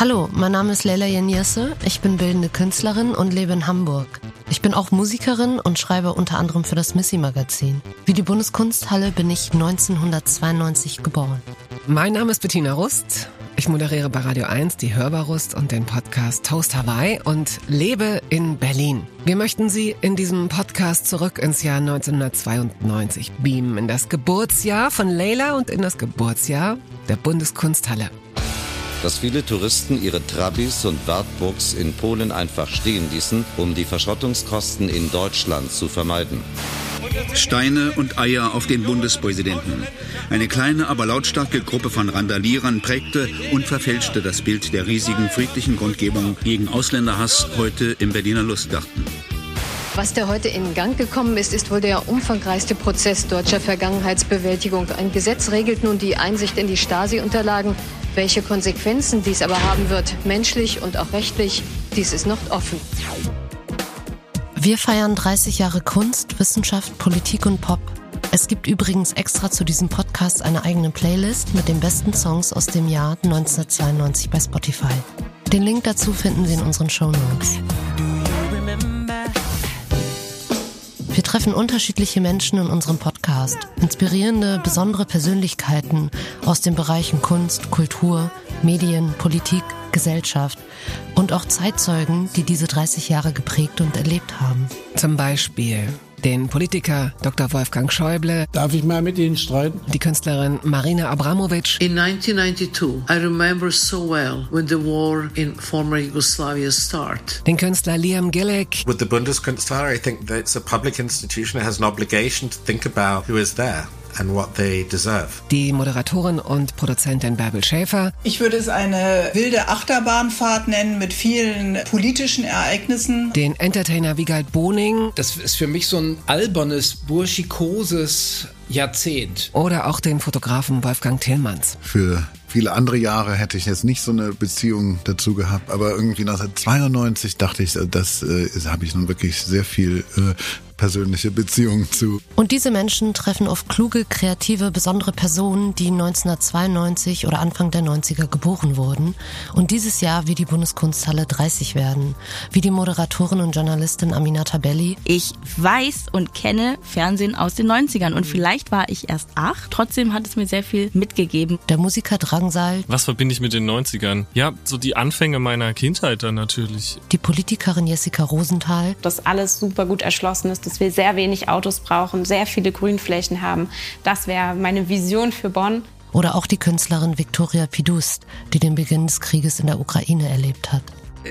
Hallo, mein Name ist Leila Jenierse. Ich bin bildende Künstlerin und lebe in Hamburg. Ich bin auch Musikerin und schreibe unter anderem für das Missy Magazin. Wie die Bundeskunsthalle bin ich 1992 geboren. Mein Name ist Bettina Rust. Ich moderiere bei Radio 1 die Hörbarust und den Podcast Toast Hawaii und lebe in Berlin. Wir möchten Sie in diesem Podcast zurück ins Jahr 1992 beamen, in das Geburtsjahr von Leila und in das Geburtsjahr der Bundeskunsthalle. Dass viele Touristen ihre Trabis und Wartburgs in Polen einfach stehen ließen, um die Verschrottungskosten in Deutschland zu vermeiden. Steine und Eier auf den Bundespräsidenten. Eine kleine, aber lautstarke Gruppe von Randalierern prägte und verfälschte das Bild der riesigen friedlichen Grundgebung gegen Ausländerhass heute im Berliner Lustgarten. Was da heute in Gang gekommen ist, ist wohl der umfangreichste Prozess deutscher Vergangenheitsbewältigung. Ein Gesetz regelt nun die Einsicht in die Stasi-Unterlagen. Welche Konsequenzen dies aber haben wird, menschlich und auch rechtlich, dies ist noch offen. Wir feiern 30 Jahre Kunst, Wissenschaft, Politik und Pop. Es gibt übrigens extra zu diesem Podcast eine eigene Playlist mit den besten Songs aus dem Jahr 1992 bei Spotify. Den Link dazu finden Sie in unseren Show Notes. Treffen unterschiedliche Menschen in unserem Podcast, inspirierende, besondere Persönlichkeiten aus den Bereichen Kunst, Kultur, Medien, Politik, Gesellschaft und auch Zeitzeugen, die diese 30 Jahre geprägt und erlebt haben. Zum Beispiel den Politiker Dr. Wolfgang Schäuble. Darf ich mal mit Ihnen streiten? Die Künstlerin Marina Abramovic. In 1992, I remember so well when the war in former Yugoslavia started. Den Künstler Liam Gillick. With the Bundeskunsthalle, I think that it's a public institution that has an obligation to think about who is there and what they deserve. Die Moderatorin und Produzentin Bärbel Schäfer. Ich würde es eine wilde Achterbahnfahrt nennen mit vielen politischen Ereignissen. Den Entertainer Wiegald Boning. Das ist für mich so ein albernes, burschikoses Jahrzehnt. Oder auch den Fotografen Wolfgang Tillmanns. Für viele andere Jahre hätte ich jetzt nicht so eine Beziehung dazu gehabt, aber irgendwie 1992 dachte ich, das äh, habe ich nun wirklich sehr viel äh, persönliche Beziehung zu. Und diese Menschen treffen oft kluge, kreative, besondere Personen, die 1992 oder Anfang der 90er geboren wurden und dieses Jahr wie die Bundeskunsthalle 30 werden. Wie die Moderatorin und Journalistin Aminata Belli. Ich weiß und kenne Fernsehen aus den 90ern und vielleicht war ich erst acht, trotzdem hat es mir sehr viel mitgegeben. Der Musiker Drangsal. Was verbinde ich mit den 90ern? Ja, so die Anfänge meiner Kindheit dann natürlich. Die Politikerin Jessica Rosenthal. Dass alles super gut erschlossen ist, dass wir sehr wenig Autos brauchen, sehr viele Grünflächen haben. Das wäre meine Vision für Bonn. Oder auch die Künstlerin Viktoria Pidust, die den Beginn des Krieges in der Ukraine erlebt hat.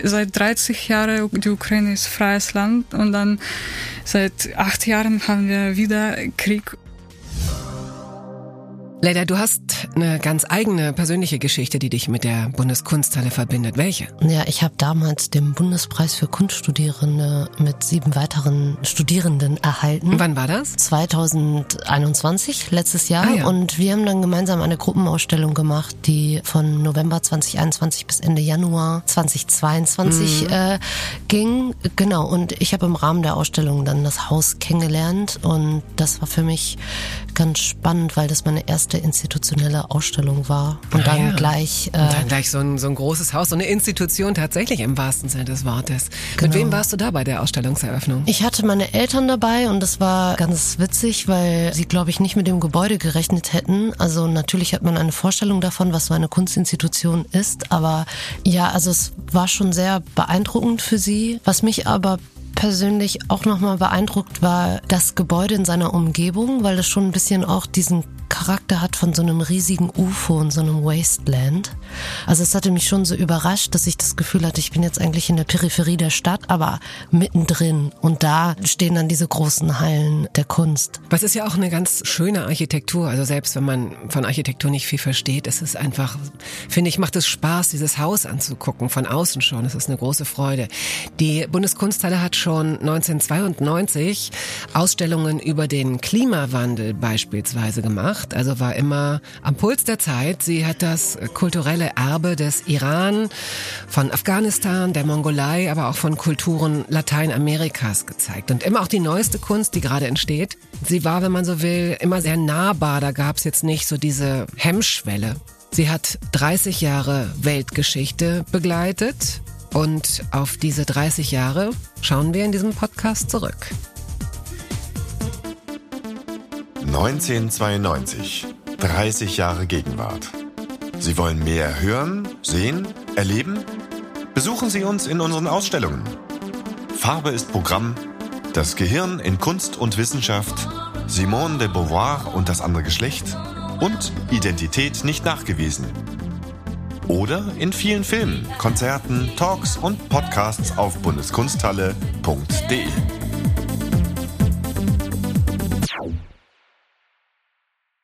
Seit 30 Jahren die Ukraine ist freies Land und dann seit acht Jahren haben wir wieder Krieg Leila, du hast eine ganz eigene persönliche Geschichte, die dich mit der Bundeskunsthalle verbindet. Welche? Ja, ich habe damals den Bundespreis für Kunststudierende mit sieben weiteren Studierenden erhalten. Wann war das? 2021, letztes Jahr. Ah, ja. Und wir haben dann gemeinsam eine Gruppenausstellung gemacht, die von November 2021 bis Ende Januar 2022 mhm. äh, ging. Genau. Und ich habe im Rahmen der Ausstellung dann das Haus kennengelernt und das war für mich ganz spannend, weil das meine erste erste institutionelle Ausstellung war. Und ah, dann ja. gleich. Äh, und dann gleich so ein, so ein großes Haus, so eine Institution tatsächlich im wahrsten Sinne des Wortes. Genau. Mit wem warst du da bei der Ausstellungseröffnung? Ich hatte meine Eltern dabei und das war ganz witzig, weil sie, glaube ich, nicht mit dem Gebäude gerechnet hätten. Also natürlich hat man eine Vorstellung davon, was so eine Kunstinstitution ist, aber ja, also es war schon sehr beeindruckend für sie. Was mich aber persönlich auch nochmal beeindruckt war das Gebäude in seiner Umgebung, weil es schon ein bisschen auch diesen Charakter hat von so einem riesigen UFO und so einem Wasteland. Also es hatte mich schon so überrascht, dass ich das Gefühl hatte, ich bin jetzt eigentlich in der Peripherie der Stadt, aber mittendrin. Und da stehen dann diese großen Hallen der Kunst. Was ist ja auch eine ganz schöne Architektur. Also selbst wenn man von Architektur nicht viel versteht, es ist einfach, finde ich, macht es Spaß, dieses Haus anzugucken, von außen schon. Es ist eine große Freude. Die Bundeskunsthalle hat schon 1992 Ausstellungen über den Klimawandel beispielsweise gemacht also war immer am Puls der Zeit. Sie hat das kulturelle Erbe des Iran, von Afghanistan, der Mongolei, aber auch von Kulturen Lateinamerikas gezeigt. Und immer auch die neueste Kunst, die gerade entsteht. Sie war, wenn man so will, immer sehr nahbar. Da gab es jetzt nicht so diese Hemmschwelle. Sie hat 30 Jahre Weltgeschichte begleitet und auf diese 30 Jahre schauen wir in diesem Podcast zurück. 1992. 30 Jahre Gegenwart. Sie wollen mehr hören, sehen, erleben? Besuchen Sie uns in unseren Ausstellungen. Farbe ist Programm. Das Gehirn in Kunst und Wissenschaft. Simone de Beauvoir und das andere Geschlecht. Und Identität nicht nachgewiesen. Oder in vielen Filmen, Konzerten, Talks und Podcasts auf bundeskunsthalle.de.